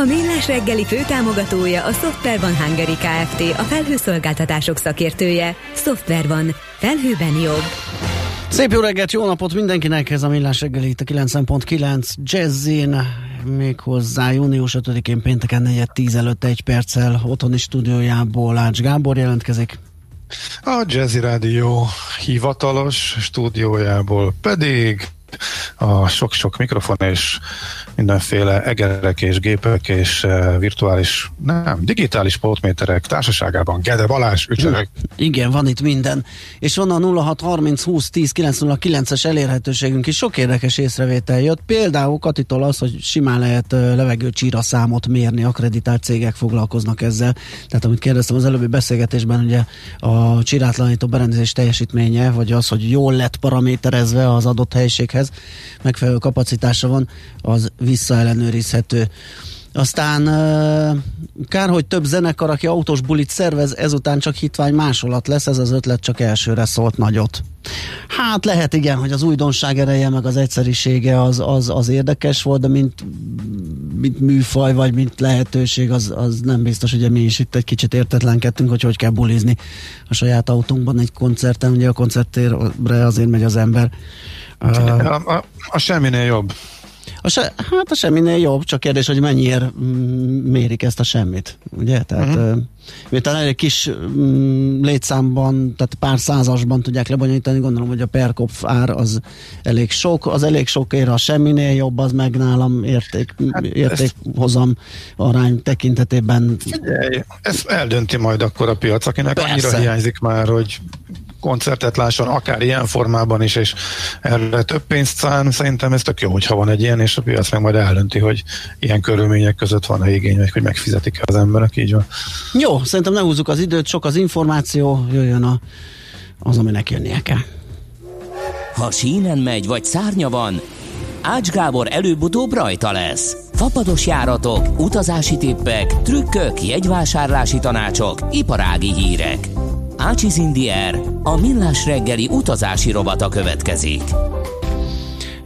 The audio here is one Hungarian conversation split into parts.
A Millás reggeli főtámogatója a Software van Hungary Kft. A felhőszolgáltatások szakértője. Software van. Felhőben jobb. Szép jó reggelt, jó napot mindenkinek, ez a Millás reggeli itt a 9.9 Jazzin, méghozzá június 5-én pénteken 4 előtt egy perccel otthoni stúdiójából Ács Gábor jelentkezik. A Jazzy Rádió hivatalos stúdiójából pedig a sok-sok mikrofon és mindenféle egerek és gépek és uh, virtuális, nem, digitális pótméterek társaságában. Gede Balázs, ücsörök. Igen, van itt minden. És van a 0630 20 10 909-es elérhetőségünk is. Sok érdekes észrevétel jött. Például Katitól az, hogy simán lehet uh, levegőcsíra számot mérni, akreditált cégek foglalkoznak ezzel. Tehát amit kérdeztem az előbbi beszélgetésben, ugye a csirátlanító berendezés teljesítménye, vagy az, hogy jól lett paraméterezve az adott helyiséghez, megfelelő kapacitása van, az visszaellenőrizhető. Aztán kár, hogy több zenekar, aki autós bulit szervez, ezután csak hitvány másolat lesz, ez az ötlet csak elsőre szólt nagyot. Hát lehet igen, hogy az újdonság ereje, meg az egyszerisége az, az, az érdekes volt, de mint, mint műfaj, vagy mint lehetőség, az, az nem biztos, hogy mi is itt egy kicsit értetlenkedtünk, hogy hogy kell bulizni a saját autónkban egy koncerten, ugye a koncertére azért megy az ember. A, a, a semminél jobb. A se, hát a semminél jobb, csak kérdés, hogy mennyiért mérik ezt a semmit, ugye? Tehát uh-huh. miután egy kis mm, létszámban, tehát pár százasban tudják lebonyolítani, gondolom, hogy a perkopf ár az elég sok, az elég sok ér, a semminél jobb, az meg nálam érték, hát értékhozam arány tekintetében. Figyelj, ez eldönti majd akkor a piac, akinek Persze. annyira hiányzik már, hogy koncertet lásson, akár ilyen formában is, és erre több pénzt szán, szerintem ez tök jó, hogyha van egy ilyen, és a piac meg majd eldönti, hogy ilyen körülmények között van-e igény, vagy hogy megfizetik az emberek, így van. Jó, szerintem ne húzzuk az időt, sok az információ, jöjjön a, az, aminek jönnie kell. Ha sínen megy, vagy szárnya van, Ács Gábor előbb-utóbb rajta lesz. Fapados járatok, utazási tippek, trükkök, jegyvásárlási tanácsok, iparági hírek. Ácsiz Indier, a millás reggeli utazási robata következik.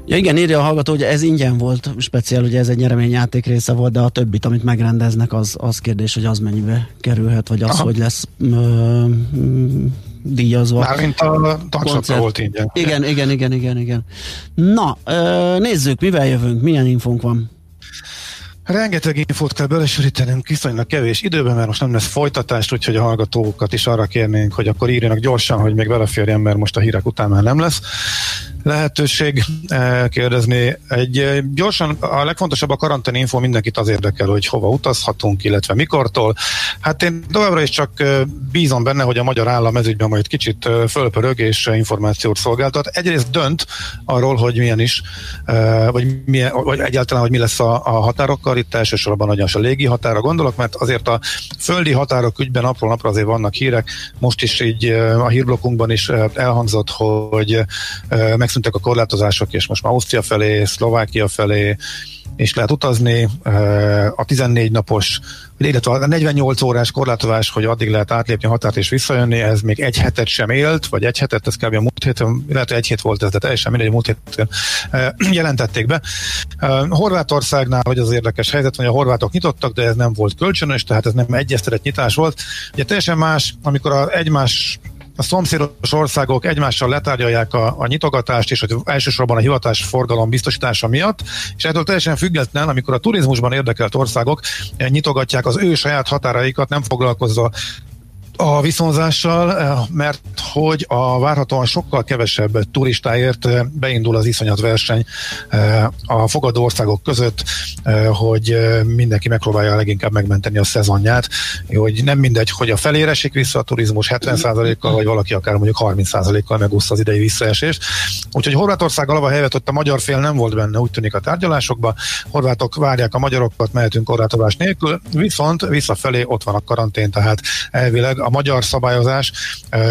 Ja igen, írja a hallgató, hogy ez ingyen volt, speciál, ugye ez egy nyereményjáték része volt, de a többit, amit megrendeznek, az, az kérdés, hogy az mennyibe kerülhet, vagy az, Aha. hogy lesz ö, díjazva. Mármint a tagsapka volt ingyen. Igen, igen, igen, igen, igen. Na, ö, nézzük, mivel jövünk, milyen infónk van? Rengeteg infót kell belesűrítenünk viszonylag kevés időben, mert most nem lesz folytatást, úgyhogy a hallgatókat is arra kérnénk, hogy akkor írjanak gyorsan, hogy még beleférjen, mert most a hírek után már nem lesz lehetőség eh, kérdezni. Egy eh, gyorsan, a legfontosabb a karantén info mindenkit az érdekel, hogy hova utazhatunk, illetve mikortól. Hát én továbbra is csak eh, bízom benne, hogy a magyar állam ezügyben majd kicsit fölpörög és információt szolgáltat. Egyrészt dönt arról, hogy milyen is, vagy, milyen, vagy egyáltalán, hogy mi lesz a, a határokkal, itt elsősorban nagyon a légi határa gondolok, mert azért a földi határok ügyben napról napra azért vannak hírek. Most is így a hírblokkunkban is elhangzott, hogy meg megszűntek a korlátozások, és most már Ausztria felé, Szlovákia felé, és lehet utazni. A 14 napos, illetve a 48 órás korlátozás, hogy addig lehet átlépni a határt és visszajönni, ez még egy hetet sem élt, vagy egy hetet, ez kb. a múlt héten, hogy egy hét volt ez, de teljesen mindegy, múlt héten jelentették be. Horvátországnál, hogy az érdekes helyzet, hogy a horvátok nyitottak, de ez nem volt kölcsönös, tehát ez nem egyeztetett nyitás volt. Ugye teljesen más, amikor a egymás a szomszédos országok egymással letárgyalják a, a nyitogatást, és hogy elsősorban a hivatás forgalom biztosítása miatt, és ettől teljesen független, amikor a turizmusban érdekelt országok nyitogatják az ő saját határaikat, nem foglalkozva a viszonzással, eh, mert hogy a várhatóan sokkal kevesebb turistáért eh, beindul az iszonyat verseny eh, a fogadó országok között, hogy mindenki megpróbálja leginkább megmenteni a szezonját, hogy nem mindegy, hogy a felére esik vissza a turizmus 70%-kal, vagy valaki akár mondjuk 30%-kal megúszta az idei visszaesést. Úgyhogy Horvátország alava helyett ott a magyar fél nem volt benne, úgy tűnik a tárgyalásokba. Horvátok várják a magyarokat, mehetünk korlátozás nélkül, viszont visszafelé ott van a karantén, tehát elvileg a magyar szabályozás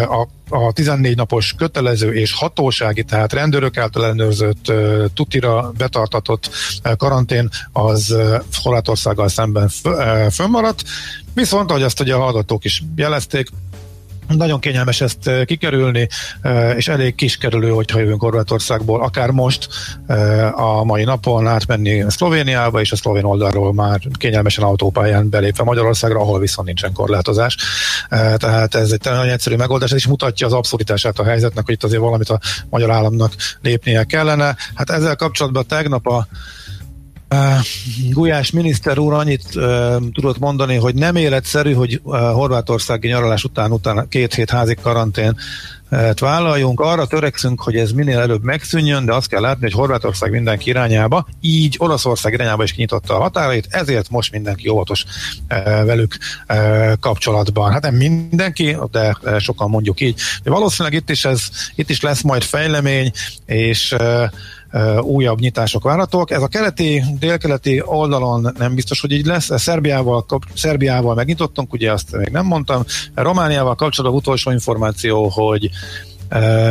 a a 14 napos kötelező és hatósági, tehát rendőrök által ellenőrzött, tutira betartatott karantén az Horvátországgal szemben fönnmaradt. Viszont, ahogy azt ugye a hallgatók is jelezték, nagyon kényelmes ezt eh, kikerülni, eh, és elég kiskerülő, hogyha jövünk Horvátországból, akár most eh, a mai napon átmenni Szlovéniába, és a szlovén oldalról már kényelmesen autópályán belépve Magyarországra, ahol viszont nincsen korlátozás. Tehát ez egy nagyon egyszerű megoldás, ez is mutatja az abszurditását a helyzetnek, hogy itt azért valamit a magyar államnak lépnie kellene. Hát ezzel kapcsolatban tegnap a Gulyás miniszter úr annyit uh, tudott mondani, hogy nem életszerű, hogy uh, horvátországi nyaralás után, után két hét házi karantén vállaljunk. Arra törekszünk, hogy ez minél előbb megszűnjön, de azt kell látni, hogy Horvátország mindenki irányába, így Olaszország irányába is kinyitotta a határait, ezért most mindenki óvatos velük kapcsolatban. Hát nem mindenki, de sokan mondjuk így. De valószínűleg itt is, ez, itt is lesz majd fejlemény, és újabb nyitások várhatók. Ez a keleti, délkeleti oldalon nem biztos, hogy így lesz. Szerbiával, Szerbiával megnyitottunk, ugye azt még nem mondtam. Romániával kapcsolatban utolsó információ, hogy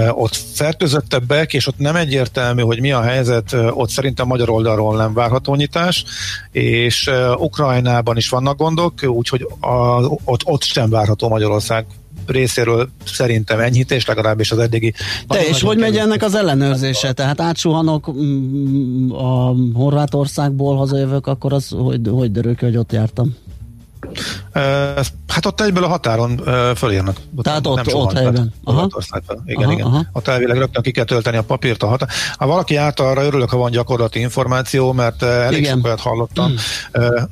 ott fertőzöttebbek, és ott nem egyértelmű, hogy mi a helyzet, ott szerintem magyar oldalról nem várható nyitás, és Ukrajnában is vannak gondok, úgyhogy a, ott, ott sem várható Magyarország részéről szerintem enyhítés, legalábbis az eddigi. De és hogy megy ennek az ellenőrzése? Tehát átsuhanok mm, a Horvátországból hazajövök, akkor az hogy, hogy derül ki, hogy ott jártam? Hát ott egyből a határon fölírnak. Tehát ott, ott, ott helyben. Aha. Igen, aha, igen. Aha. Ott elvileg rögtön ki kell tölteni a papírt a határ. Ha valaki járt arra, örülök, ha van gyakorlati információ, mert elég igen. sok olyat hallottam, mm.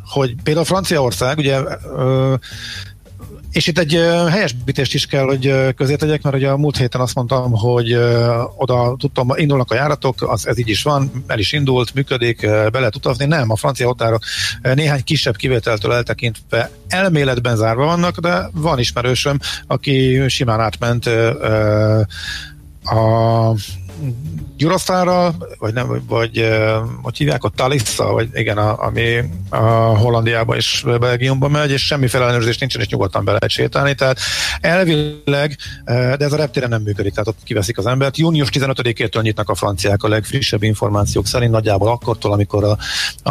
hogy például Franciaország, ugye és itt egy helyesbítést is kell, hogy közé tegyek, mert ugye a múlt héten azt mondtam, hogy oda tudtam, indulnak a járatok, az, ez így is van, el is indult, működik, be lehet utazni. Nem, a francia határok néhány kisebb kivételtől eltekintve elméletben zárva vannak, de van ismerősöm, aki simán átment a Eurostarra, vagy nem, vagy hogy hívják ott Talissa, vagy igen, a, ami a Hollandiába és Belgiumba megy, és semmi ellenőrzés nincsen, és nyugodtan be lehet sétálni, tehát elvileg, de ez a reptéren nem működik, tehát ott kiveszik az embert. Június 15-től nyitnak a franciák a legfrissebb információk szerint, nagyjából akkortól, amikor a,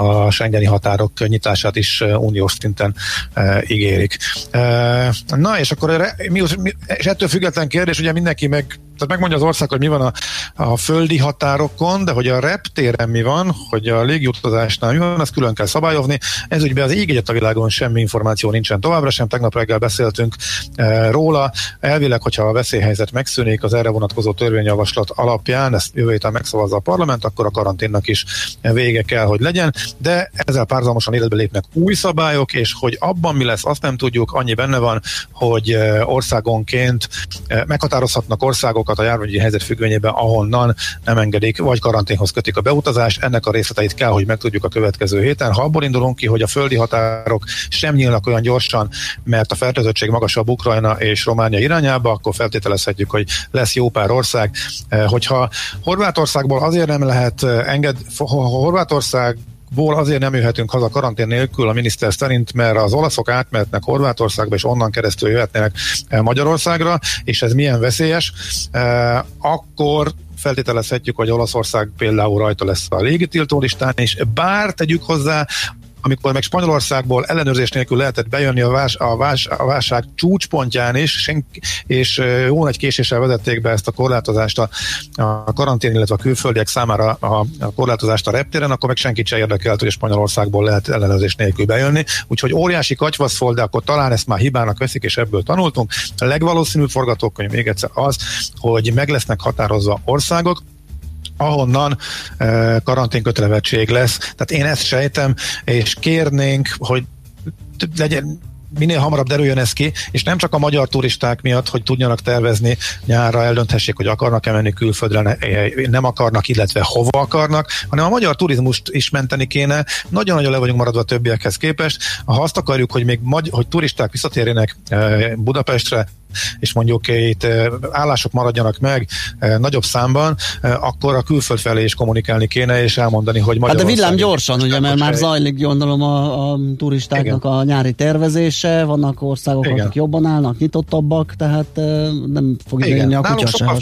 a Schengeni határok nyitását is uniós szinten e, ígérik. E, na, és akkor mi, és ettől független kérdés, ugye mindenki meg tehát megmondja az ország, hogy mi van a, a földi határokon, de hogy a reptéren mi van, hogy a légiutazásnál mi van, ezt külön kell szabályozni. Ez ügyben az ég a világon semmi információ nincsen továbbra sem. Tegnap reggel beszéltünk e, róla. Elvileg, hogyha a veszélyhelyzet megszűnik az erre vonatkozó törvényjavaslat alapján, ezt jövő héten megszavazza a parlament, akkor a karanténnak is vége kell, hogy legyen. De ezzel párzamosan életbe lépnek új szabályok, és hogy abban mi lesz, azt nem tudjuk. Annyi benne van, hogy e, országonként e, meghatározhatnak országok országokat a járványi helyzet függvényében, ahonnan nem engedik, vagy karanténhoz kötik a beutazást. Ennek a részleteit kell, hogy megtudjuk a következő héten. Ha abból indulunk ki, hogy a földi határok sem nyílnak olyan gyorsan, mert a fertőzöttség magasabb Ukrajna és Románia irányába, akkor feltételezhetjük, hogy lesz jó pár ország. Eh, hogyha Horvátországból azért nem lehet eh, enged, Horvátország ból azért nem jöhetünk haza karantén nélkül a miniszter szerint, mert az olaszok átmehetnek Horvátországba, és onnan keresztül jöhetnek eh, Magyarországra, és ez milyen veszélyes, eh, akkor feltételezhetjük, hogy Olaszország például rajta lesz a légitiltó listán, és bár tegyük hozzá, amikor meg Spanyolországból ellenőrzés nélkül lehetett bejönni a, vás, a, vás, a válság csúcspontján is, senki, és jó nagy késéssel vezették be ezt a korlátozást a, a karantén, illetve a külföldiek számára a, a korlátozást a reptéren, akkor meg senkit se érdekelt, hogy Spanyolországból lehet ellenőrzés nélkül bejönni. Úgyhogy óriási katyvasz volt, de akkor talán ezt már hibának veszik, és ebből tanultunk. A legvalószínűbb forgatókönyv még egyszer az, hogy meg lesznek határozva országok, ahonnan uh, karanténkötelevetség lesz. Tehát én ezt sejtem, és kérnénk, hogy legyen minél hamarabb derüljön ez ki, és nem csak a magyar turisták miatt, hogy tudjanak tervezni nyárra, eldönthessék, hogy akarnak-e menni külföldre, nem akarnak, illetve hova akarnak, hanem a magyar turizmust is menteni kéne. Nagyon-nagyon le vagyunk maradva a többiekhez képest. Ha azt akarjuk, hogy még magy- hogy turisták visszatérjenek Budapestre, és mondjuk itt állások maradjanak meg nagyobb számban, akkor a külföld felé is kommunikálni kéne, és elmondani, hogy Magyarország... Hát de villám gyorsan, ugye, mert már zajlik, gondolom, a, a turistáknak Igen. a nyári tervezése, vannak országok, Igen. akik jobban állnak, nyitottabbak, tehát nem fog ide a kutya sokkal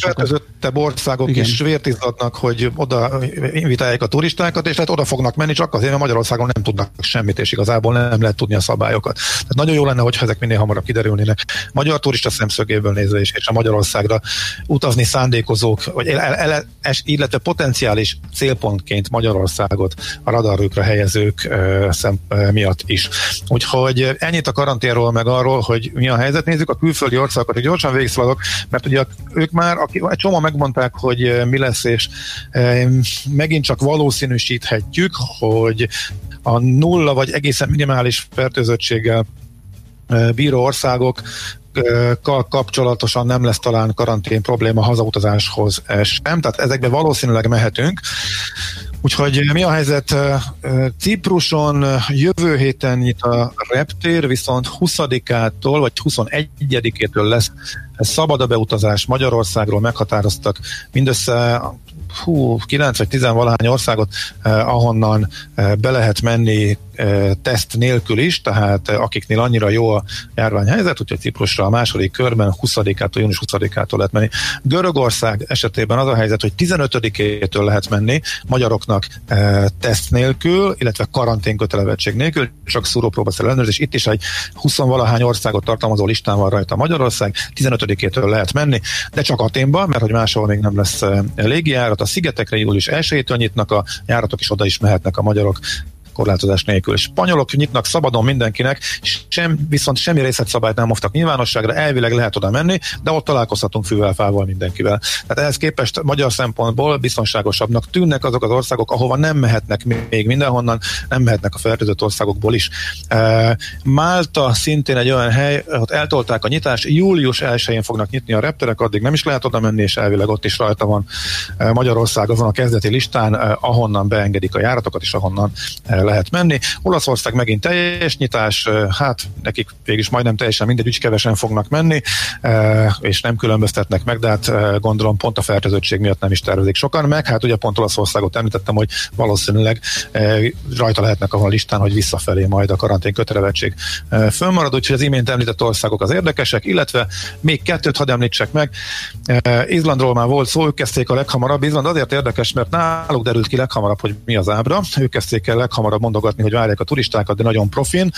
fertőzöttebb országok Igen. is vértizadnak, hogy oda invitálják a turistákat, és lehet oda fognak menni, csak azért, mert Magyarországon nem tudnak semmit, és igazából nem lehet tudni a szabályokat. Tehát nagyon jó lenne, hogyha ezek minél hamarabb kiderülnének. Magyar turista szemszögéből nézve is, és a Magyarországra utazni szándékozók, vagy ele, ele, es, illetve potenciális célpontként Magyarországot a radarükre helyezők uh, szem, uh, miatt is. Úgyhogy ennyit a karanténról, meg arról, hogy mi a helyzet. Nézzük a külföldi országokat, hogy gyorsan végigszaladok, mert ugye ők már, aki, egy csomó megmondták, hogy mi lesz, és um, megint csak valószínűsíthetjük, hogy a nulla vagy egészen minimális fertőzöttséggel bíró országok kapcsolatosan nem lesz talán karantén probléma hazautazáshoz sem, tehát ezekbe valószínűleg mehetünk. Úgyhogy mi a helyzet? Cipruson jövő héten nyit a reptér, viszont 20-ától vagy 21-től lesz szabad a beutazás Magyarországról meghatároztak mindössze hú, 9 vagy 10 valahány országot, eh, ahonnan eh, be lehet menni eh, teszt nélkül is, tehát eh, akiknél annyira jó a járványhelyzet, úgyhogy Ciprusra a második körben 20-ától, június 20-ától lehet menni. Görögország esetében az a helyzet, hogy 15-től lehet menni magyaroknak eh, teszt nélkül, illetve karantén kötelezettség nélkül, csak szúrópróbaszerű ellenőrzés. Itt is egy 20 valahány országot tartalmazó listán van rajta Magyarország, 15-től lehet menni, de csak Aténba, mert hogy máshol még nem lesz eh, légijárat, a szigetekre július 1 nyitnak a járatok, és oda is mehetnek a magyarok korlátozás nélkül. Spanyolok nyitnak szabadon mindenkinek, sem, viszont semmi részletszabályt nem hoztak nyilvánosságra, elvileg lehet oda menni, de ott találkozhatunk fűvel, fával mindenkivel. Tehát ehhez képest magyar szempontból biztonságosabbnak tűnnek azok az országok, ahova nem mehetnek még mindenhonnan, nem mehetnek a fertőzött országokból is. Málta szintén egy olyan hely, ott eltolták a nyitást, július 1-én fognak nyitni a repterek, addig nem is lehet oda menni, és elvileg ott is rajta van Magyarország azon a kezdeti listán, ahonnan beengedik a járatokat, és ahonnan lehet menni. Olaszország megint teljes nyitás, hát nekik végig majdnem teljesen mindegy, úgy kevesen fognak menni, és nem különböztetnek meg, de hát gondolom pont a fertőzöttség miatt nem is tervezik sokan meg. Hát ugye pont Olaszországot említettem, hogy valószínűleg rajta lehetnek a listán, hogy visszafelé majd a karantén kötelezettség fönnmarad, úgyhogy az imént említett országok az érdekesek, illetve még kettőt hadd említsek meg. Izlandról már volt szó, ők kezdték a leghamarabb. Izland azért érdekes, mert náluk derült ki leghamarabb, hogy mi az ábra. Ők kezdték el leghamarabb mondogatni, hogy várják a turistákat, de nagyon profin.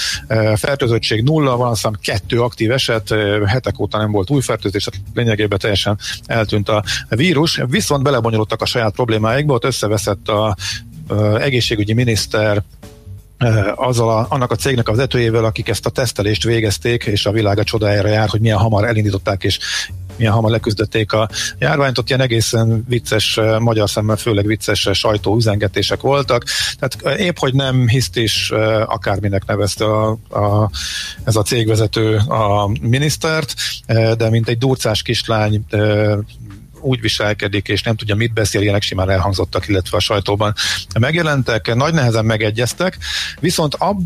Fertőzöttség nulla, van aztán kettő aktív eset, hetek óta nem volt új fertőzés, tehát lényegében teljesen eltűnt a vírus, viszont belebonyolódtak a saját problémáikba, ott összeveszett a egészségügyi miniszter azzal a, annak a cégnek a vezetőjével, akik ezt a tesztelést végezték, és a világa csodájára jár, hogy milyen hamar elindították és milyen hamar leküzdötték a járványt, ott ilyen egészen vicces, magyar szemmel főleg vicces eh, sajtó üzengetések voltak, tehát eh, épp, hogy nem hiszt is akárminek nevezte a, a, ez a cégvezető a minisztert, de mint egy durcás kislány úgy viselkedik, és nem tudja, mit beszél, ilyenek simán elhangzottak, illetve a sajtóban megjelentek, nagy nehezen megegyeztek, viszont ab,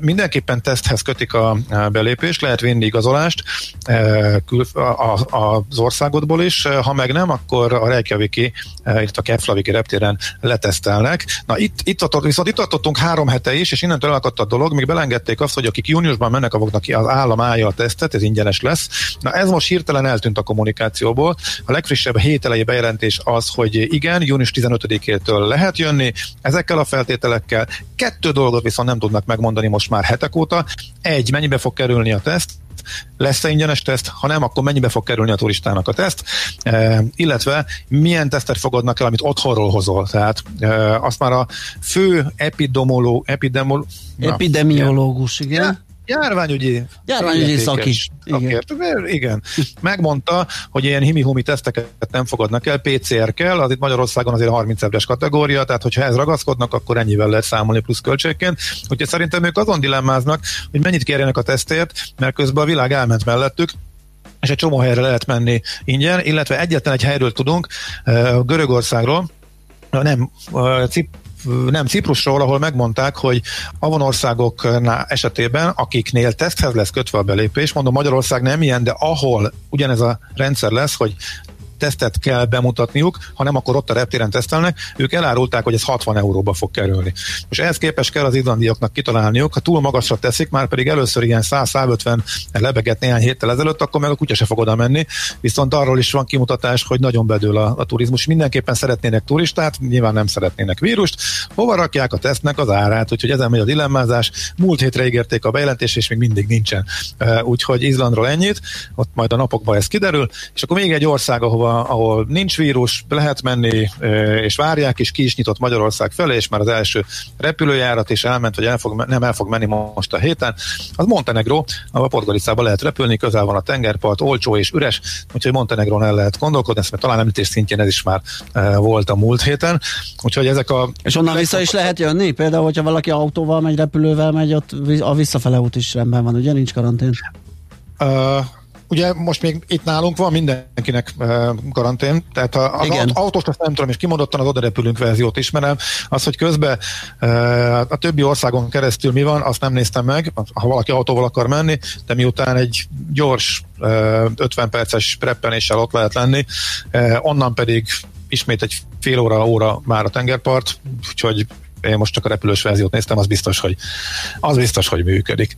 mindenképpen teszthez kötik a belépést, lehet vinni igazolást az országodból is, ha meg nem, akkor a Reykjaviki, itt a Keflaviki reptéren letesztelnek. Na itt, itt adott, viszont itt adottunk három hete is, és innentől elakadt a dolog, még belengedték azt, hogy akik júniusban mennek, avoknak az állam állja a tesztet, ez ingyenes lesz. Na ez most hirtelen eltűnt a kommunikációból. A legfrissebb legfrissebb hét elejé bejelentés az, hogy igen, június 15-től lehet jönni ezekkel a feltételekkel. Kettő dolgot viszont nem tudnak megmondani most már hetek óta. Egy, mennyibe fog kerülni a teszt, lesz-e ingyenes teszt, ha nem, akkor mennyibe fog kerülni a turistának a teszt, e, illetve milyen tesztet fogadnak el, amit otthonról hozol. Tehát e, azt már a fő epidemoló, epidemol, epidemiológus, igen. igen Járványügyi. Járványügyi szaki. Igen. Igen. Megmondta, hogy ilyen himi teszteket nem fogadnak el, PCR kell, az itt Magyarországon azért 30 ezeres kategória, tehát hogyha ez ragaszkodnak, akkor ennyivel lehet számolni plusz költségként. Úgyhogy szerintem ők azon dilemmáznak, hogy mennyit kérjenek a tesztért, mert közben a világ elment mellettük, és egy csomó helyre lehet menni ingyen, illetve egyetlen egy helyről tudunk, Görögországról, nem, Cip, nem Ciprusról, ahol megmondták, hogy avon országok esetében, akiknél teszthez lesz kötve a belépés, mondom Magyarország nem ilyen, de ahol ugyanez a rendszer lesz, hogy tesztet kell bemutatniuk, ha nem, akkor ott a reptéren tesztelnek, ők elárulták, hogy ez 60 euróba fog kerülni. És ehhez képest kell az izlandiaknak kitalálniuk, ha túl magasra teszik, már pedig először ilyen 100-150 lebeget néhány héttel ezelőtt, akkor meg a kutya se fog oda menni, viszont arról is van kimutatás, hogy nagyon bedől a, a turizmus. Mindenképpen szeretnének turistát, nyilván nem szeretnének vírust, hova rakják a tesztnek az árát, úgyhogy ezen megy a dilemmázás. Múlt hétre ígérték a bejelentést, és még mindig nincsen. Úgyhogy Izlandról ennyit, ott majd a napokban ez kiderül, és akkor még egy ország, ahova ahol nincs vírus, lehet menni, és várják, és ki is nyitott Magyarország felé, és már az első repülőjárat is elment, vagy el fog, nem el fog menni most a héten. Az Montenegro, a Podgoricába lehet repülni, közel van a tengerpart, olcsó és üres, úgyhogy Montenegron el lehet gondolkodni, ezt mert talán említés szintjén ez is már volt a múlt héten. Úgyhogy ezek a... És onnan vissza is lehet jönni? Például, hogyha valaki autóval megy, repülővel megy, ott a visszafele út is rendben van, ugye? Nincs karantén? Uh, ugye most még itt nálunk van mindenkinek uh, karantén, tehát az Igen. autós azt nem tudom, és kimondottan az odarepülünk verziót ismerem. Az, hogy közben uh, a többi országon keresztül mi van, azt nem néztem meg, ha valaki autóval akar menni, de miután egy gyors uh, 50 perces preppenéssel ott lehet lenni, uh, onnan pedig ismét egy fél óra, óra már a tengerpart, úgyhogy én most csak a repülős verziót néztem, az biztos, hogy, az biztos, hogy működik.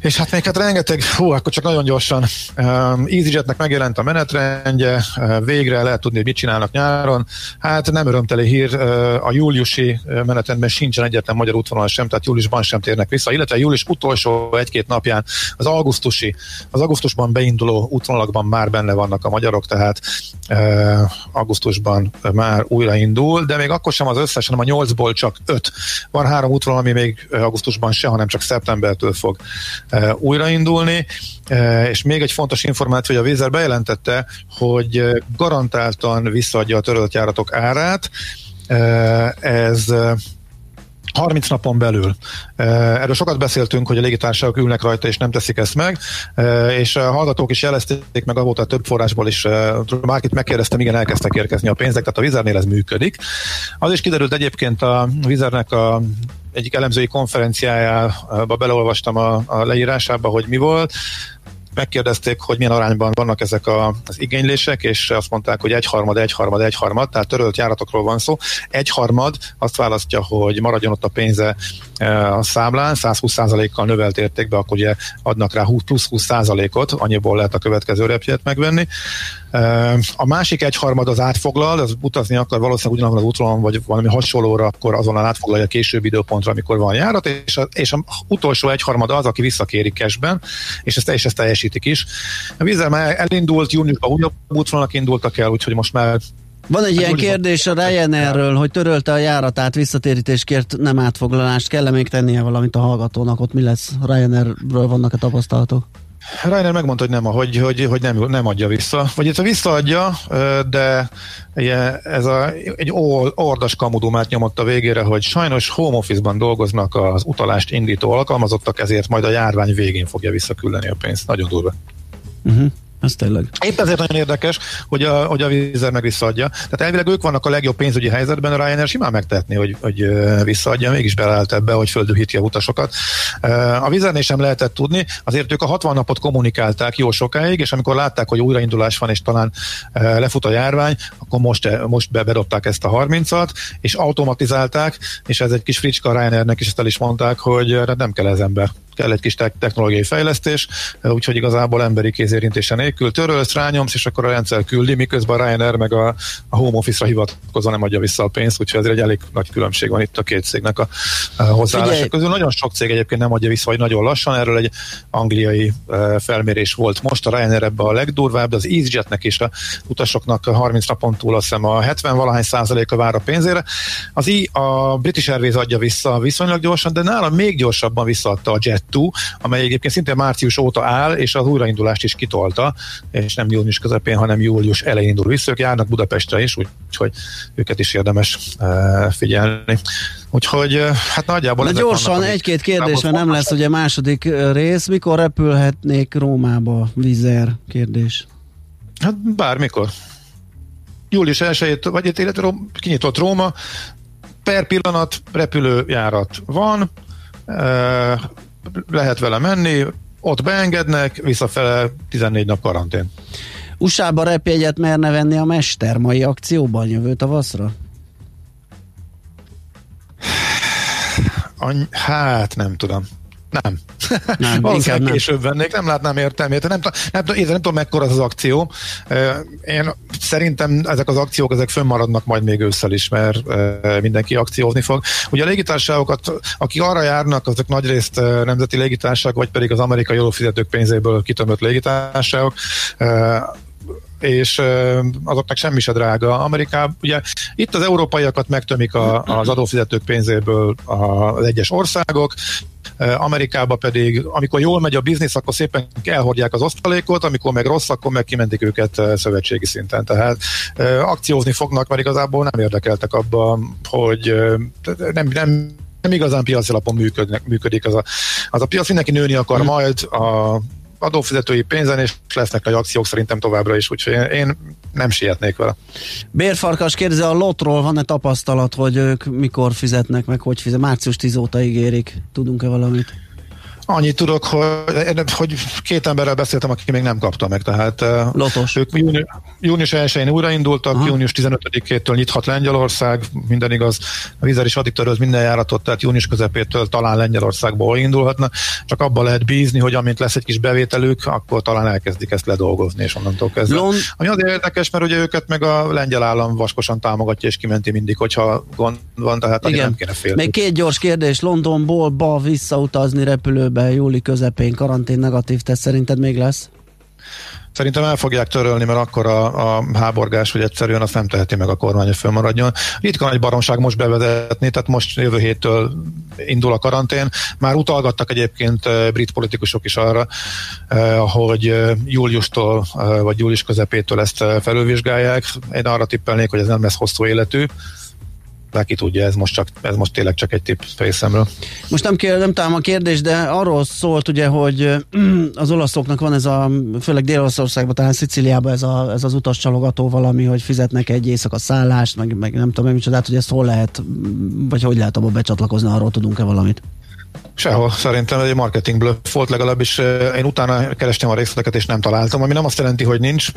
És hát még hát rengeteg, hú, akkor csak nagyon gyorsan. Um, EasyJetnek megjelent a menetrendje, uh, végre lehet tudni, hogy mit csinálnak nyáron. Hát nem örömteli hír, uh, a júliusi menetrendben sincsen egyetlen magyar útvonal sem, tehát júliusban sem térnek vissza, illetve július utolsó egy-két napján az augusztusi, az augusztusban beinduló útvonalakban már benne vannak a magyarok, tehát augusztusban már újraindul, de még akkor sem az összes, hanem a nyolcból csak öt. Van három útvonal, ami még augusztusban se, hanem csak szeptembertől fog újraindulni. És még egy fontos információ, hogy a Vízer bejelentette, hogy garantáltan visszaadja a törölt járatok árát. Ez 30 napon belül. Erről sokat beszéltünk, hogy a légitársaságok ülnek rajta, és nem teszik ezt meg, és a hallgatók is jelezték meg a több forrásból is, már itt megkérdeztem, igen, elkezdtek érkezni a pénzek, tehát a Vizernél ez működik. Az is kiderült egyébként a Vizernek a egyik elemzői konferenciájába beleolvastam a, a leírásába, hogy mi volt megkérdezték, hogy milyen arányban vannak ezek a, az igénylések, és azt mondták, hogy egyharmad, egyharmad, egyharmad, tehát törölt járatokról van szó. Egyharmad azt választja, hogy maradjon ott a pénze e, a számlán, 120%-kal növelt értékbe, akkor ugye adnak rá 20 plusz 20%-ot, annyiból lehet a következő repjét megvenni. A másik egyharmad az átfoglal, az utazni akar valószínűleg ugyanazon az útvonalon, vagy valami hasonlóra, akkor azonnal átfoglalja a későbbi időpontra, amikor van járat, és, a, és a utolsó egyharmad az, aki visszakéri cashben, és ezt, és ezt teljesítik is. A vízzel már elindult, júniusban újabb útvonalak indultak el, úgyhogy most már van egy ilyen kérdés a Ryanairről, hogy törölte a járatát, visszatérítést kért, nem átfoglalást. Kell-e még tennie valamit a hallgatónak? Ott mi lesz? Ryanairről vannak a tapasztalatok? Reiner megmondta, hogy nem, hogy, hogy, hogy nem, nem adja vissza. Vagy itt visszaadja, de ez a, egy ordas kamudumát nyomott a végére, hogy sajnos home office-ban dolgoznak az utalást indító alkalmazottak, ezért majd a járvány végén fogja visszaküldeni a pénzt. Nagyon durva. Uh-huh. Ez tényleg. Épp ezért nagyon érdekes, hogy a, hogy a vízer meg visszaadja. Tehát elvileg ők vannak a legjobb pénzügyi helyzetben, a Ryanair simán megtehetné, hogy, hogy visszaadja, mégis beleállt ebbe, hogy földühíti a utasokat. A vízernél sem lehetett tudni, azért ők a 60 napot kommunikálták jó sokáig, és amikor látták, hogy újraindulás van, és talán lefut a járvány, akkor most, most bedobták ezt a 30-at, és automatizálták, és ez egy kis fricska Ryanairnek is ezt el is mondták, hogy nem kell ez ember kell egy kis technológiai fejlesztés, úgyhogy igazából emberi kézérintése nélkül törölsz, rányomsz, és akkor a rendszer küldi, miközben a Ryanair meg a, a home office-ra hivatkozva nem adja vissza a pénzt, úgyhogy ezért egy elég nagy különbség van itt a két cégnek a, a hozzáállása közül. Nagyon sok cég egyébként nem adja vissza, vagy nagyon lassan, erről egy angliai felmérés volt most, a Ryanair ebbe a legdurvább, de az EasyJetnek is a utasoknak 30 napon túl azt hiszem a 70 valahány százaléka vár a pénzére. Az I, a British Airways adja vissza viszonylag gyorsan, de nála még gyorsabban visszaadta a Jet Two, amely egyébként szinte március óta áll, és az újraindulást is kitolta, és nem június közepén, hanem július elején indul vissza. Ők járnak Budapestre is, úgyhogy őket is érdemes uh, figyelni. Úgyhogy hát nagyjából... Na gyorsan, egy-két kérdés, mert nem lesz ugye második rész. Mikor repülhetnék Rómába? Vizer kérdés. Hát bármikor. Július 1 vagy itt illetve kinyitott Róma, per pillanat repülőjárat van, lehet vele menni, ott beengednek, visszafele 14 nap karantén. USA-ba repjegyet merne venni a Mester mai akcióban jövő tavaszra? Hát nem tudom. Nem. nem Valószínűleg nem. később vennék, nem látnám értelmét. Nem, nem, nem, nem, nem tudom, mekkora az, az akció. Én szerintem ezek az akciók ezek fönnmaradnak majd még ősszel is, mert mindenki akciózni fog. Ugye a légitársaságokat, akik arra járnak, azok nagyrészt nemzeti légitársaságok, vagy pedig az amerikai adófizetők pénzéből kitömött légitársaságok és azoknak semmi se drága. Amerikában, ugye itt az európaiakat megtömik a, az adófizetők pénzéből az egyes országok, Amerikába pedig, amikor jól megy a biznisz, akkor szépen elhordják az osztalékot, amikor meg rossz, akkor meg kimentik őket szövetségi szinten. Tehát akciózni fognak, mert igazából nem érdekeltek abban, hogy nem, nem nem igazán piaci alapon működnek, működik az a, az a piac, mindenki nőni akar majd, a adófizetői pénzen, és lesznek nagy akciók szerintem továbbra is, úgyhogy én, én nem sietnék vele. Bérfarkas kérdezi, a lotról van-e tapasztalat, hogy ők mikor fizetnek, meg hogy fizet? Március 10 óta ígérik. Tudunk-e valamit? Annyit tudok, hogy, hogy két emberrel beszéltem, aki még nem kapta meg, tehát Lotos. ők júni, június 1-én újraindultak, Aha. június 15-től nyithat Lengyelország, minden igaz, a vízer is addig töröz minden járatot, tehát június közepétől talán Lengyelországból indulhatna, csak abba lehet bízni, hogy amint lesz egy kis bevételük, akkor talán elkezdik ezt ledolgozni, és onnantól kezdve. Lon... Ami azért érdekes, mert ugye őket meg a lengyel állam vaskosan támogatja, és kimenti mindig, hogyha gond van, tehát Igen. nem kéne félni. Még két gyors kérdés, Londonból ba visszautazni repülőbe be júli közepén karantén negatív teszt szerinted még lesz? Szerintem el fogják törölni, mert akkor a, a háborgás, hogy egyszerűen azt nem teheti meg a kormány, hogy fölmaradjon. Ritka nagy baromság most bevezetni, tehát most jövő héttől indul a karantén. Már utalgattak egyébként eh, brit politikusok is arra, eh, hogy eh, júliustól vagy július közepétől ezt felülvizsgálják. Én arra tippelnék, hogy ez nem lesz hosszú életű de ki tudja, ez most, csak, ez most tényleg csak egy tipp részemről. Most nem, kér, nem tám a kérdés, de arról szólt ugye, hogy az olaszoknak van ez a, főleg Dél-Olaszországban, talán Sziciliában ez, a, ez az utascsalogató valami, hogy fizetnek egy éjszaka szállást, meg, meg nem tudom, micsodát, hogy ezt hol lehet, vagy hogy lehet abba becsatlakozni, arról tudunk-e valamit? Sehol, szerintem egy marketing bluff volt, legalábbis én utána kerestem a részleteket és nem találtam, ami nem azt jelenti, hogy nincs.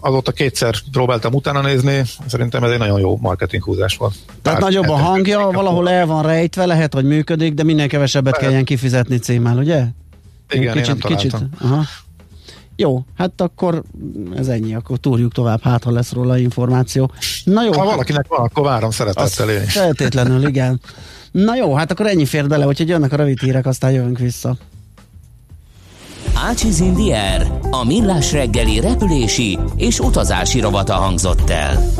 Azóta kétszer próbáltam utána nézni, szerintem ez egy nagyon jó marketing húzás volt. Tehát Bár nagyobb a hangja, valahol el van rejtve, lehet, hogy működik, de minden kevesebbet kelljen kifizetni címmel, ugye? Igen, kicsit, én nem kicsit. Aha. Jó, hát akkor ez ennyi, akkor túrjuk tovább, hát ha lesz róla információ. Na jó. Ha valakinek van, akkor várom szeretettel én. Feltétlenül, igen. Na jó, hát akkor ennyi fér bele, úgyhogy jönnek a rövid hírek, aztán jövünk vissza. Ácsiz Indier, a millás reggeli repülési és utazási rovata hangzott el.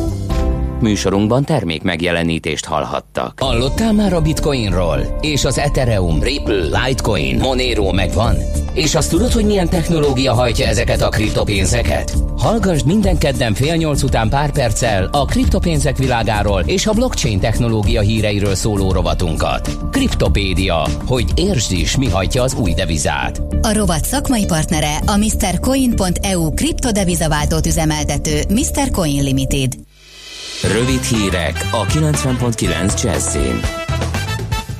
Műsorunkban termék megjelenítést hallhattak. Hallottál már a Bitcoinról? És az Ethereum, Ripple, Litecoin, Monero megvan? És azt tudod, hogy milyen technológia hajtja ezeket a kriptopénzeket? Hallgass minden kedden fél nyolc után pár perccel a kriptopénzek világáról és a blockchain technológia híreiről szóló rovatunkat. Kriptopédia, hogy értsd is, mi hajtja az új devizát. A rovat szakmai partnere a MrCoin.eu kriptodevizaváltót üzemeltető Mr. Coin Limited. Rövid hírek a 90.9 Jazzin.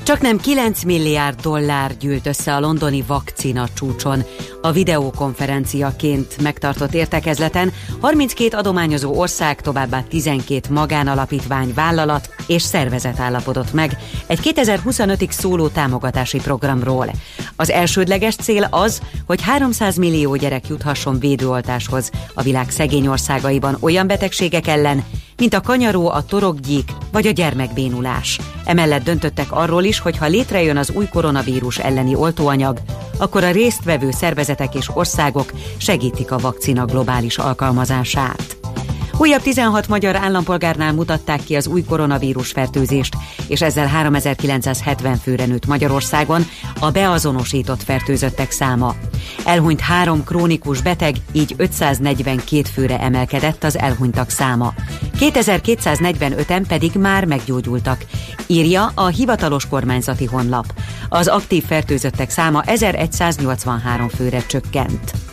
Csak nem 9 milliárd dollár gyűlt össze a londoni vakcina csúcson. A videokonferenciaként megtartott értekezleten 32 adományozó ország, továbbá 12 magánalapítvány, vállalat és szervezet állapodott meg egy 2025-ig szóló támogatási programról. Az elsődleges cél az, hogy 300 millió gyerek juthasson védőoltáshoz a világ szegény országaiban olyan betegségek ellen, mint a kanyaró, a torokgyík vagy a gyermekbénulás. Emellett döntöttek arról is, hogy ha létrejön az új koronavírus elleni oltóanyag, akkor a résztvevő szervezetek és országok segítik a vakcina globális alkalmazását. Újabb 16 magyar állampolgárnál mutatták ki az új koronavírus fertőzést, és ezzel 3970 főre nőtt Magyarországon a beazonosított fertőzöttek száma. Elhunyt három krónikus beteg, így 542 főre emelkedett az elhunytak száma. 2245-en pedig már meggyógyultak, írja a hivatalos kormányzati honlap. Az aktív fertőzöttek száma 1183 főre csökkent.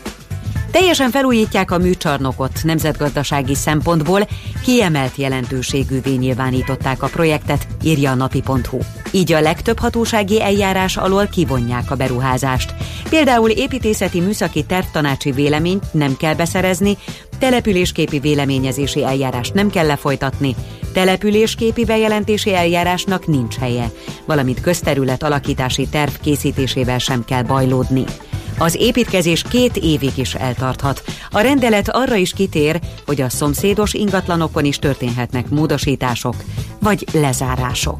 Teljesen felújítják a műcsarnokot nemzetgazdasági szempontból, kiemelt jelentőségűvé nyilvánították a projektet, írja a napi.hu. Így a legtöbb hatósági eljárás alól kivonják a beruházást. Például építészeti műszaki tervtanácsi véleményt nem kell beszerezni, településképi véleményezési eljárást nem kell lefolytatni, településképi bejelentési eljárásnak nincs helye, valamint közterület alakítási terv készítésével sem kell bajlódni. Az építkezés két évig is eltarthat. A rendelet arra is kitér, hogy a szomszédos ingatlanokon is történhetnek módosítások vagy lezárások.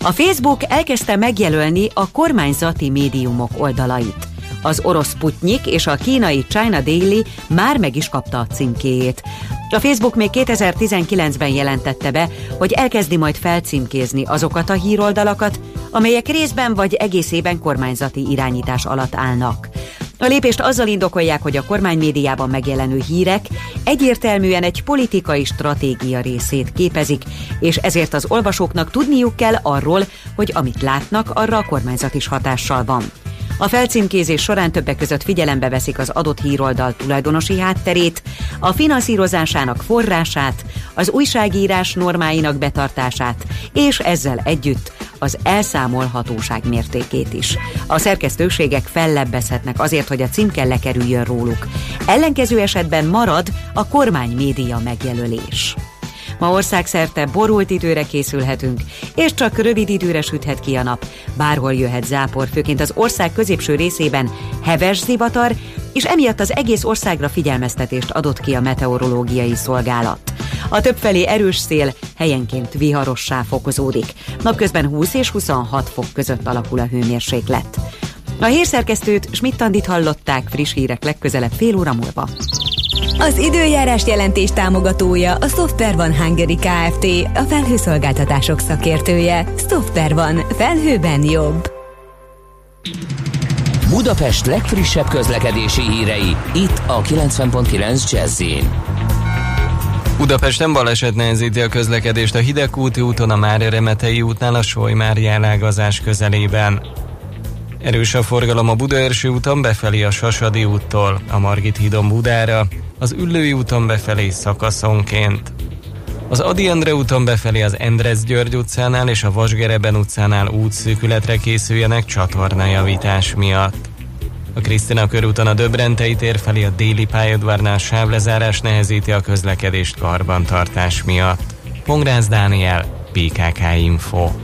A Facebook elkezdte megjelölni a kormányzati médiumok oldalait. Az orosz Putnyik és a kínai China Daily már meg is kapta a címkéjét. A Facebook még 2019-ben jelentette be, hogy elkezdi majd felcímkézni azokat a híroldalakat, amelyek részben vagy egészében kormányzati irányítás alatt állnak. A lépést azzal indokolják, hogy a kormány médiában megjelenő hírek egyértelműen egy politikai stratégia részét képezik, és ezért az olvasóknak tudniuk kell arról, hogy amit látnak, arra a kormányzat is hatással van. A felcímkézés során többek között figyelembe veszik az adott híroldal tulajdonosi hátterét, a finanszírozásának forrását, az újságírás normáinak betartását, és ezzel együtt az elszámolhatóság mértékét is. A szerkesztőségek fellebbezhetnek azért, hogy a címke lekerüljön róluk. Ellenkező esetben marad a kormány média megjelölés. Ma országszerte borult időre készülhetünk, és csak rövid időre süthet ki a nap. Bárhol jöhet zápor, főként az ország középső részében heves zivatar, és emiatt az egész országra figyelmeztetést adott ki a meteorológiai szolgálat. A többfelé erős szél helyenként viharossá fokozódik. Napközben 20 és 26 fok között alakul a hőmérséklet. A hírszerkesztőt Schmidt-Tandit hallották friss hírek legközelebb fél óra múlva. Az időjárás jelentés támogatója a Software van Hungary Kft. A felhőszolgáltatások szakértője. Software van. Felhőben jobb. Budapest legfrissebb közlekedési hírei, itt a 90.9 jazz Budapesten baleset nehezíti a közlekedést a Hidegkúti úton a Mária Remetei útnál a Solymári elágazás közelében. Erős a forgalom a Budaörsi úton befelé a Sasadi úttól, a Margit hídon Budára, az Üllői úton befelé szakaszonként. Az Adi Endre úton befelé az Endrez György utcánál és a Vasgereben utcánál útszűkületre készüljenek csatornajavítás miatt. A Krisztina körúton a Döbrentei tér felé a déli pályadvárnál sávlezárás nehezíti a közlekedést karbantartás miatt. Pongrász Dániel, PKK Info.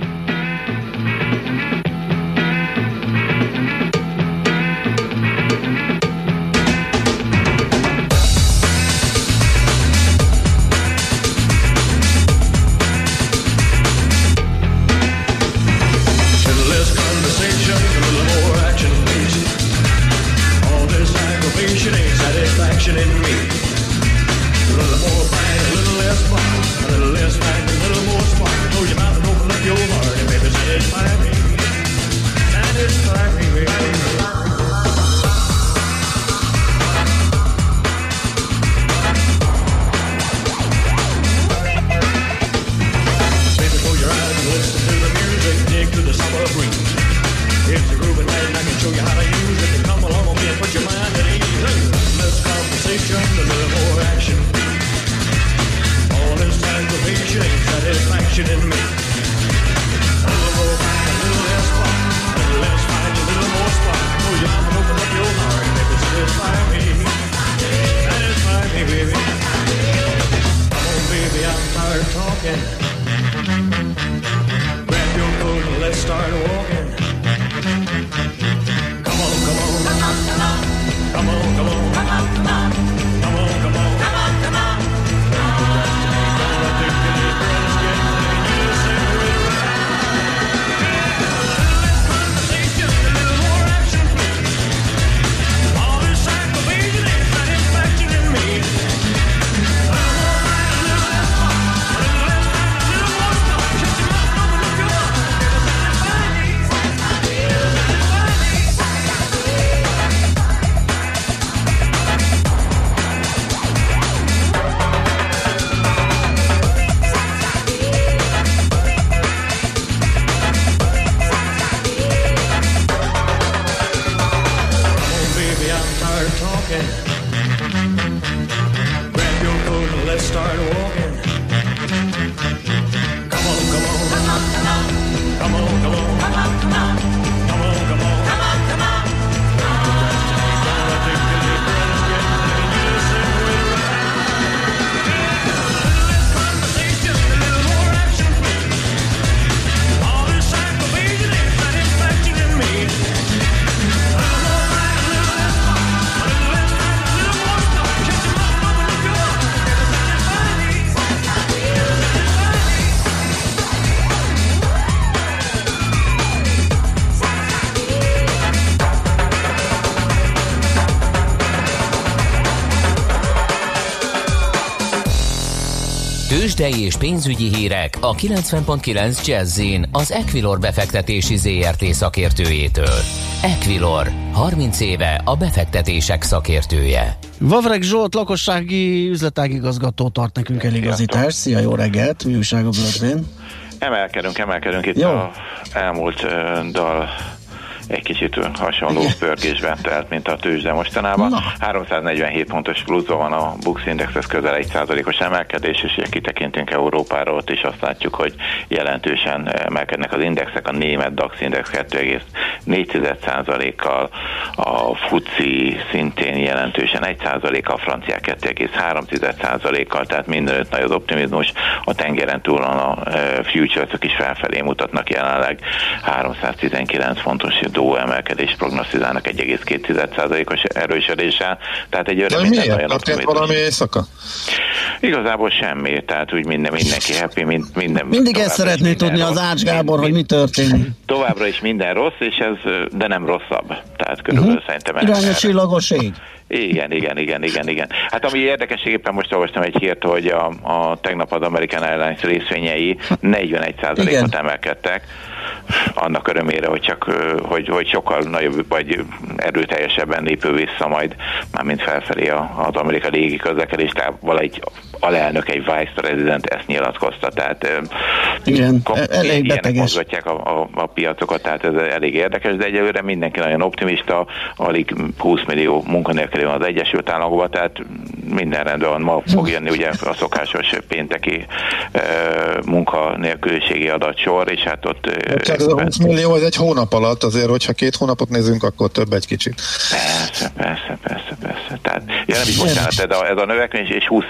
Tőzsdei és pénzügyi hírek a 90.9 jazz az Equilor befektetési ZRT szakértőjétől. Equilor, 30 éve a befektetések szakértője. Vavreg Zsolt, lakossági üzletágigazgató tart nekünk eligazítást. Szia, jó reggelt, mi újság a Emelkedünk, emelkedünk itt jó. a elmúlt uh, dal egy kicsit hasonló pörgésben telt, mint a tőzsde mostanában. Na. 347 pontos pluszban van a Bux Index, ez közel 1%-os emelkedés, és kitekintünk Európáról, ott is azt látjuk, hogy jelentősen emelkednek az indexek, a német DAX Index 2,4%-kal, a FUCI szintén jelentősen 1%-kal, a franciák 2,3%-kal, tehát mindenütt nagy az optimizmus, a tengeren túl a futures is felfelé mutatnak jelenleg 319 fontos adó emelkedés prognosztizálnak 1,2%-os erősödéssel, tehát egy öröm minden nagyon Történt valami éjszaka? Igazából semmi, tehát úgy minden, mindenki happy, mind, minden. Mindig ezt szeretné tudni az Ács Gábor, mind, hogy mi történik. Továbbra is minden rossz, és ez, de nem rosszabb. Tehát körülbelül uh-huh. szerintem... Irány a csillagos ég. Igen, igen, igen, igen, igen. Hát ami érdekes, éppen most olvastam egy hírt, hogy a, a tegnap az American Airlines részvényei 41%-ot emelkedtek, annak örömére, hogy csak, hogy, hogy sokkal nagyobb vagy erőteljesebben lépő vissza majd, mármint felfelé az amerikai légi közlekedés, tehát valahogy alelnök, egy vice president ezt nyilatkozta, tehát Igen, kap, e- elég beteges. mozgatják a, a, a, piacokat, tehát ez elég érdekes, de egyelőre mindenki nagyon optimista, alig 20 millió munkanélküli van az Egyesült Államokban, tehát minden rendben van, ma fog jönni ugye a szokásos pénteki e, munkanélküliségi adatsor, és hát ott... Csak ez a 20 millió az egy hónap alatt, azért, hogyha két hónapot nézünk, akkor több egy kicsit. Persze, persze, persze, persze. Tehát, ja nem is bocsánat, ez a, ez a növekvés és 20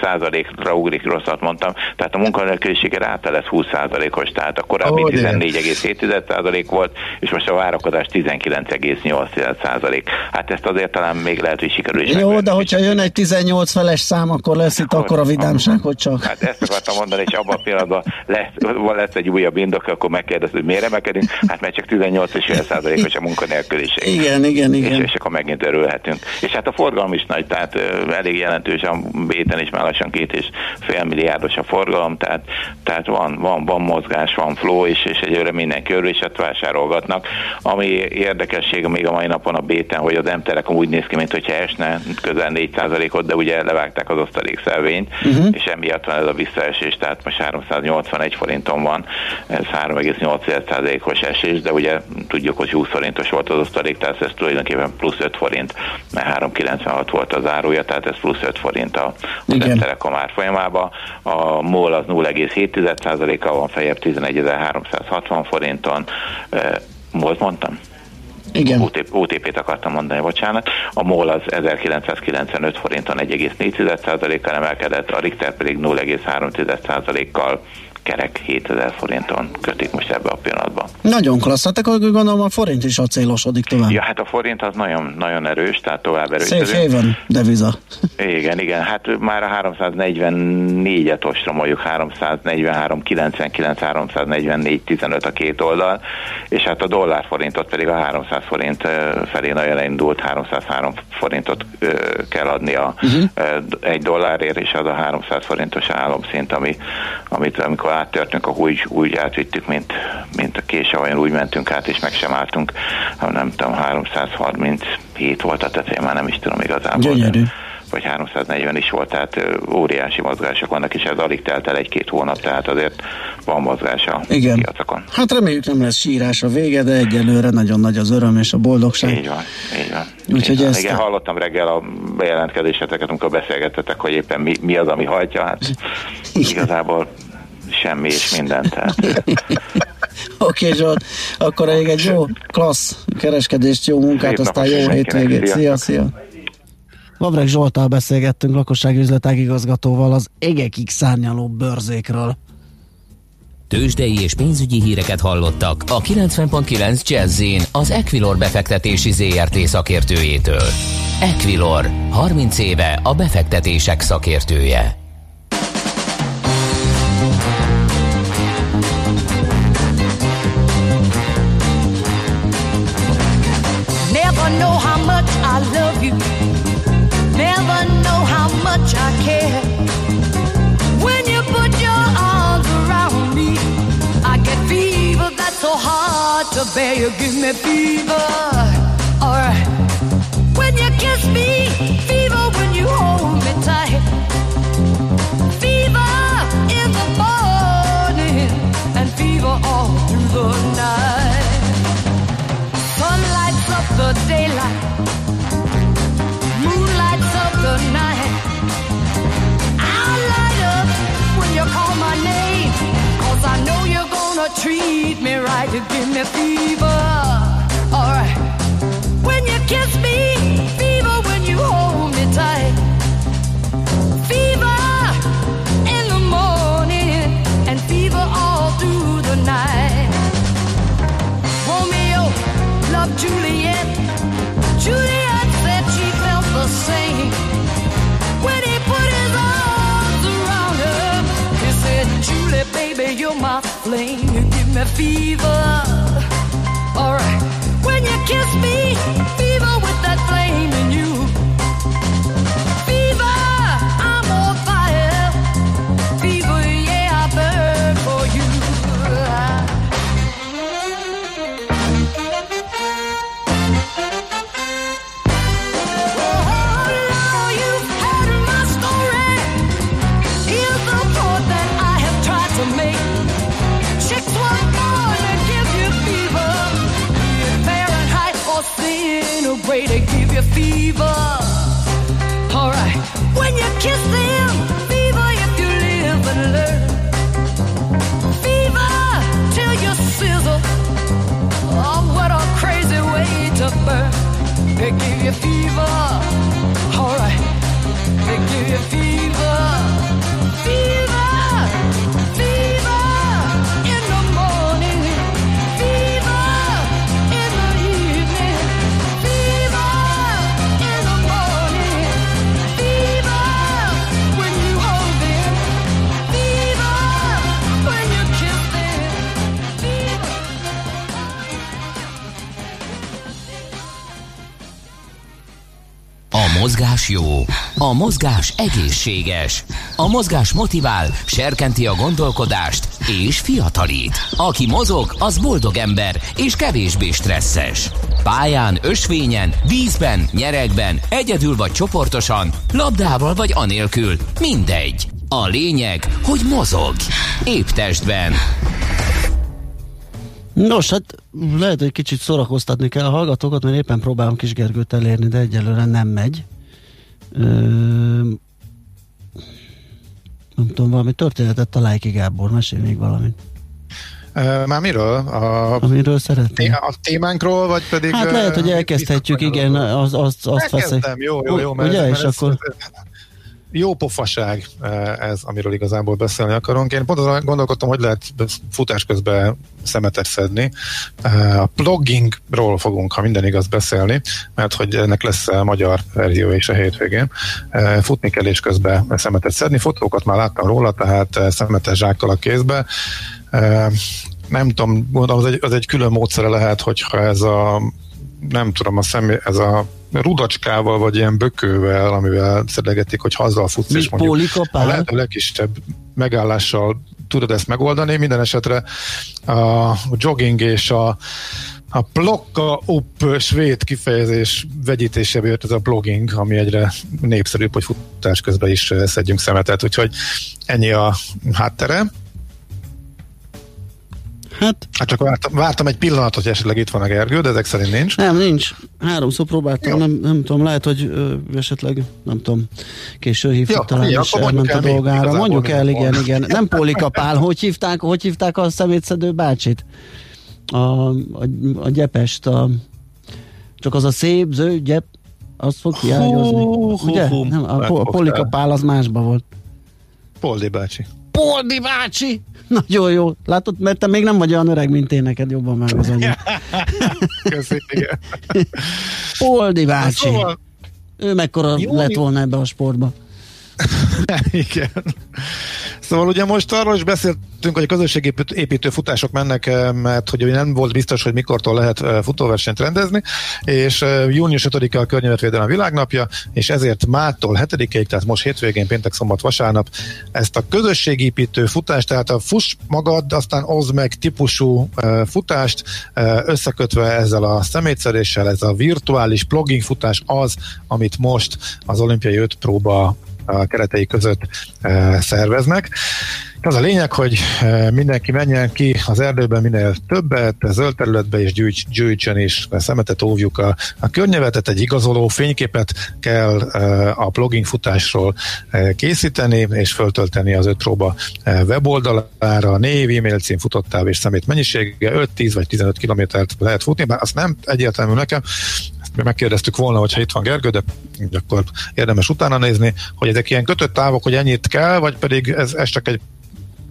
ra ugrik, rosszat mondtam. Tehát a munkanélküliség ráta lesz 20%-os, tehát a korábbi oh, 14,7% volt, és most a várakozás 19,8%. Hát ezt azért talán még lehet, hogy sikerül is Jó, de hogyha jön egy 18 feles szám, akkor lesz itt akkor a vidámság, hogy csak. Hát ezt akartam mondani, és abban a pillanatban lesz, lesz egy újabb indok, akkor megkérdez, hogy miért emelkedünk. Hát mert csak 18,5%-os a munkanélküliség. Igen, igen, igen. És, és akkor megint örülhetünk. És hát a forgalom is nagy, tehát elég jelentős, a béten is már lassan két és fél milliárdos a forgalom, tehát, tehát van, van, van mozgás, van flow, és, és egyőre mindenki örül, és hát vásárolgatnak. Ami érdekesség még a mai napon a béten, hogy az M-Telekom úgy néz ki, mint hogyha esne közel 4%-ot, de ugye levágták az osztalékszelvényt, uh-huh. és emiatt van ez a visszaesés, tehát most 381 forinton van, ez 3,8%-os esés, de ugye tudjuk, hogy 20 forintos volt az osztalék, tehát ez tulajdonképpen plusz 5 forint, mert 3,96 volt az áruja, tehát ez plusz 5 forint a, az M-Telekom árfolyam folyamába, a MOL az 0,7%-kal van fejebb 11.360 forinton, MOL mondtam? Igen. OTP, OTP-t akartam mondani, bocsánat. A MOL az 1995 forinton 1,4%-kal emelkedett, a Richter pedig 0,3%-kal kerek 7000 forinton kötik most ebbe a pillanatban. Nagyon klassz, hát akkor gondolom a forint is acélosodik tovább. Ja, hát a forint az nagyon, nagyon erős, tehát tovább erős. Szép éven, deviza. Igen, igen, hát már a 344-et ostromoljuk, 343, 99, 344, 15 a két oldal, és hát a dollár forintot pedig a 300 forint felé nagyon elindult, 303 forintot kell adni a uh-huh. egy dollárért, és az a 300 forintos álomszint, ami, amit amikor áttörtünk, akkor úgy, úgy átvittük, mint, mint a olyan úgy mentünk át, és meg sem álltunk. Nem tudom, 337 volt a tetején, már nem is tudom igazából. Gyönyörű vagy 340 is volt, tehát óriási mozgások vannak, és ez alig telt el egy-két hónap, tehát azért van mozgás a Igen. piacokon. Hát reméljük nem lesz sírás a vége, de egyelőre nagyon nagy az öröm és a boldogság. Így van, így van. Úgyhogy így Igen, hallottam reggel a bejelentkezéseteket, amikor beszélgettetek, hogy éppen mi, mi az, ami hajtja, hát igazából semmi és mindent. Tehát. Oké, okay, Zsolt, akkor elég egy jó, klassz kereskedést, jó munkát, Szép aztán jó hétvégét. Szia, szia! Vavreg Zsoltál beszélgettünk lakossági üzletág igazgatóval az egekig szárnyaló bőrzékről. Tőzsdei és pénzügyi híreket hallottak a 90.9 jazz az Equilor befektetési ZRT szakértőjétől. Equilor, 30 éve a befektetések szakértője. know how much I love you. Never know how much I care. When you put your arms around me, I get fever that's so hard to bear. You give me fever. Alright. When you kiss me, tried to give me fever. Me fever. Alright. When you kiss me, jó, a mozgás egészséges, a mozgás motivál, serkenti a gondolkodást és fiatalít. Aki mozog, az boldog ember és kevésbé stresszes. Pályán, ösvényen, vízben, nyeregben, egyedül vagy csoportosan, labdával vagy anélkül, mindegy. A lényeg, hogy mozog. Épp testben. Nos, hát lehet, hogy kicsit szórakoztatni kell a hallgatókat, mert éppen próbálom kis Gergőt elérni, de egyelőre nem megy. Nem tudom, valami történetet találj ki, Gábor, mesélj még valamit. Már miről? A, Amiről szeretnél. a témánkról, vagy pedig... Hát lehet, hogy elkezdhetjük, igen, az, az, azt veszek. Jó, jó, jó. Mert, Ugye, mert és ez, akkor... jó pofaság ez, amiről igazából beszélni akarunk. Én pont azon gondolkodtam, hogy lehet futás közben szemetet szedni. A bloggingról fogunk, ha minden igaz beszélni, mert hogy ennek lesz a magyar verzió is a hétvégén. Futni kell és közben szemetet szedni. Fotókat már láttam róla, tehát szemetes zsákkal a kézbe. Nem tudom, gondolom, az egy, az egy külön módszere lehet, hogyha ez a nem tudom, a személy, ez a rudacskával, vagy ilyen bökővel, amivel szedegetik, hogy hazzal futsz, Mi és mondjuk pólikapál? a lehető legkisebb megállással tudod ezt megoldani. Minden esetre a jogging és a, a plokka up svéd kifejezés vegyítésébe jött ez a blogging, ami egyre népszerűbb, hogy futás közben is szedjünk szemetet, úgyhogy ennyi a háttere. Hát Hát csak vártam, vártam egy pillanatot, hogy esetleg itt van a Gergő, de ezek szerint nincs. nem, nincs. Háromszor próbáltam, Jó. nem, nem tudom, lehet, hogy ö, esetleg, nem tudom, késő hívtuk Jó, talán, és elment a el dolgára. Mondjuk el, van. igen, igen. Nem Pólikapál, hogy hívták, hogy hívták a szemétszedő bácsit? A, a, a gyepest, a, csak az a szép, zöld gyep, az fog hiányozni. Ugye? Nem, a, a Megfogtál. Pólikapál az másba volt. Poldi bácsi. Poldi bácsi! Nagyon jó. Látod, mert te még nem vagy olyan öreg, mint én, neked jobban meg az anyag. Köszi, igen. Poldi bácsi. Szóval, Ő mekkora Jó, lett volna ebbe a sportba. igen. Szóval ugye most arról is beszéltünk, hogy a közösségépítő futások mennek, eh, mert hogy nem volt biztos, hogy mikortól lehet eh, futóversenyt rendezni, és eh, június 5-a a Környezetvédelem világnapja, és ezért mától 7-ig, tehát most hétvégén, péntek, szombat, vasárnap ezt a közösségépítő futást, tehát a fuss magad, aztán hoz meg típusú futást, összekötve ezzel a szemétszeréssel, ez a virtuális plugging futás az, amit most az olimpiai öt próba a keretei között szerveznek. Az a lényeg, hogy mindenki menjen ki az erdőben minél többet, zöld területbe és gyűjts, gyűjtsön is szemetet, óvjuk a, a környezetet, egy igazoló fényképet kell a blogging futásról készíteni, és föltölteni az ötróba weboldalára, név, e-mail cím, futottáv és szemét mennyisége, 5, 10 vagy 15 kilométert lehet futni, bár azt nem egyértelmű nekem, megkérdeztük volna, hogyha itt van Gergő, de akkor érdemes utána nézni, hogy ezek ilyen kötött távok, hogy ennyit kell, vagy pedig ez, ez csak egy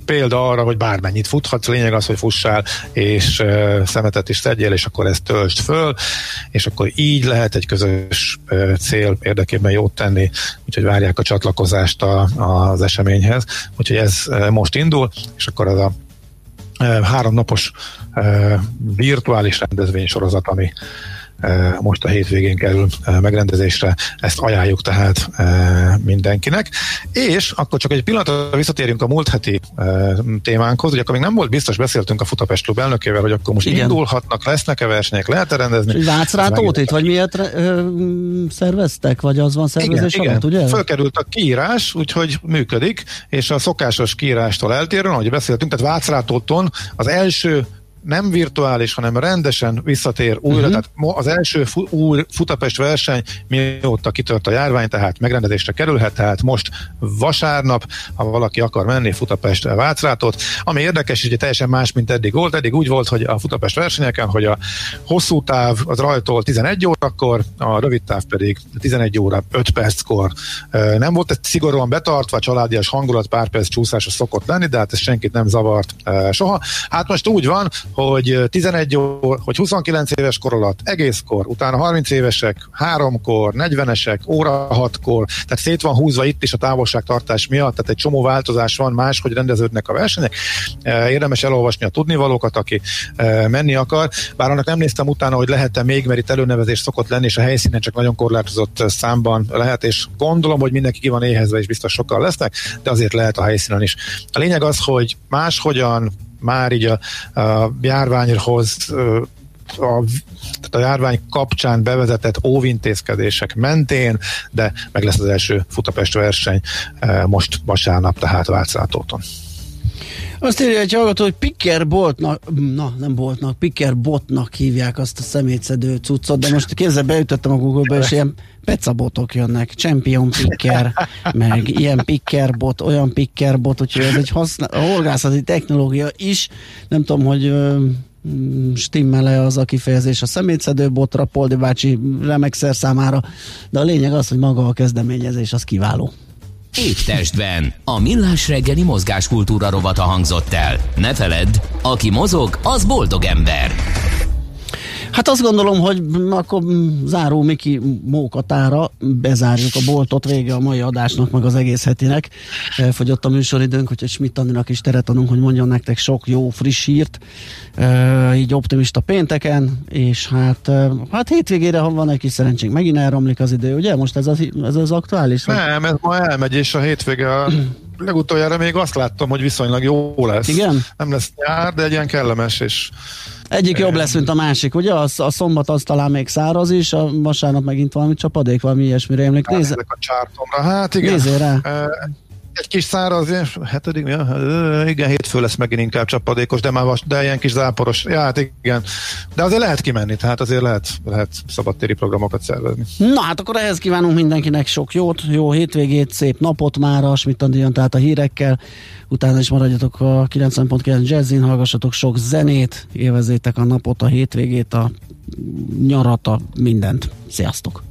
példa arra, hogy bármennyit futhatsz, lényeg az, hogy fussál, és uh, szemetet is tegyél, és akkor ezt töltsd föl, és akkor így lehet egy közös uh, cél érdekében jót tenni, úgyhogy várják a csatlakozást a, az eseményhez, úgyhogy ez uh, most indul, és akkor az a háromnapos virtuális rendezvény sorozat, ami most a hétvégén kerül megrendezésre, ezt ajánljuk tehát mindenkinek. És akkor csak egy pillanatra visszatérjünk a múlt heti témánkhoz, ugye akkor még nem volt biztos, beszéltünk a Futapest Klub elnökével, hogy akkor most Igen. indulhatnak, lesznek-e versenyek, lehet-e rendezni? Vácrátót itt, vagy miért ö, szerveztek, vagy az van szervezés igen, alatt, igen. ugye? Fölkerült a kiírás, úgyhogy működik, és a szokásos kiírástól eltérően, ahogy beszéltünk, tehát Vácrátóton az első nem virtuális, hanem rendesen visszatér újra. Uh-huh. Tehát az első fu- új Futapest verseny mióta kitört a járvány, tehát megrendezésre kerülhet, tehát most vasárnap, ha valaki akar menni Futapest Vácrátot, ami érdekes, hogy teljesen más, mint eddig volt. Eddig úgy volt, hogy a Futapest versenyeken, hogy a hosszú táv az rajtól 11 órakor, a rövid táv pedig 11 óra 5 perckor. Nem volt egy szigorúan betartva, családias hangulat, pár perc csúszása szokott lenni, de hát ez senkit nem zavart soha. Hát most úgy van, hogy 11 ó, hogy 29 éves kor alatt egészkor, utána 30 évesek, háromkor, 40-esek, óra hatkor, tehát szét van húzva itt is a távolságtartás miatt, tehát egy csomó változás van, más, hogy rendeződnek a versenyek. Érdemes elolvasni a tudnivalókat, aki menni akar, bár annak nem néztem utána, hogy lehet-e még, mert itt előnevezés szokott lenni, és a helyszínen csak nagyon korlátozott számban lehet, és gondolom, hogy mindenki ki van éhezve, és biztos sokkal lesznek, de azért lehet a helyszínen is. A lényeg az, hogy máshogyan már így a, a járványhoz a, tehát a járvány kapcsán bevezetett óvintézkedések mentén, de meg lesz az első Futapest verseny most vasárnap, tehát Vácrátóton. Azt írja egy hallgató, hogy Picker Boltnak, na nem Boltnak, Picker Botnak hívják azt a szemétszedő cuccot, de most kézzel beütöttem a Google-be, és ilyen pecabotok jönnek, Champion Picker, meg ilyen Picker bot, olyan Picker bot, úgyhogy ez egy használ, horgászati technológia is, nem tudom, hogy stimmel-e az a kifejezés a szemétszedő botra, Poldi bácsi remexer számára, de a lényeg az, hogy maga a kezdeményezés az kiváló. Épp a millás reggeli mozgáskultúra rovata hangzott el. Ne feledd, aki mozog, az boldog ember. Hát azt gondolom, hogy akkor záró Miki mókatára bezárjuk a boltot, vége a mai adásnak, meg az egész hetinek. Fogyott a műsoridőnk, úgyhogy Schmidt Andinak is teret adunk, hogy mondjon nektek sok jó, friss hírt, így optimista pénteken, és hát, hát hétvégére, ha van egy kis szerencsénk, megint elromlik az idő, ugye? Most ez az, ez az aktuális? Nem, ez ma elmegy, és a hétvége a legutoljára még azt láttam, hogy viszonylag jó lesz. Igen? Nem lesz nyár, de egy ilyen kellemes és egyik jobb lesz, mint a másik, ugye? A, a szombat az talán még száraz is, a vasárnap megint valami csapadék, valami ilyesmire emlék. Nézze. a csártomra. Hát igen. Nézzél rá egy kis száraz, hetedik, ja, igen, hétfő lesz megint inkább csapadékos, de már vas, de ilyen kis záporos, ja, hát igen. De azért lehet kimenni, tehát azért lehet, lehet szabadtéri programokat szervezni. Na hát akkor ehhez kívánunk mindenkinek sok jót, jó hétvégét, szép napot már a schmidt tehát a hírekkel, utána is maradjatok a 90.9 Jazzin, hallgassatok sok zenét, élvezétek a napot, a hétvégét, a nyarat, a mindent. Sziasztok!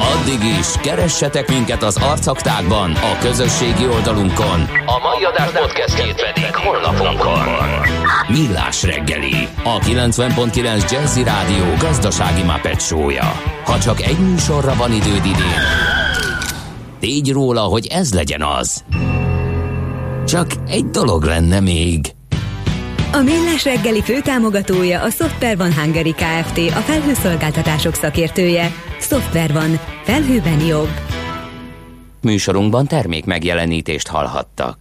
Addig is, keressetek minket az arcaktákban, a közösségi oldalunkon. A mai adás podcastjét pedig holnapunkon. Millás reggeli, a 90.9 Jazzy Rádió gazdasági mapetsója. Ha csak egy műsorra van időd idén, tégy róla, hogy ez legyen az. Csak egy dolog lenne még. A Millás reggeli főtámogatója a Software van Hungary Kft. A felhőszolgáltatások szakértője. Software van. Felhőben jobb. Műsorunkban termék megjelenítést hallhattak.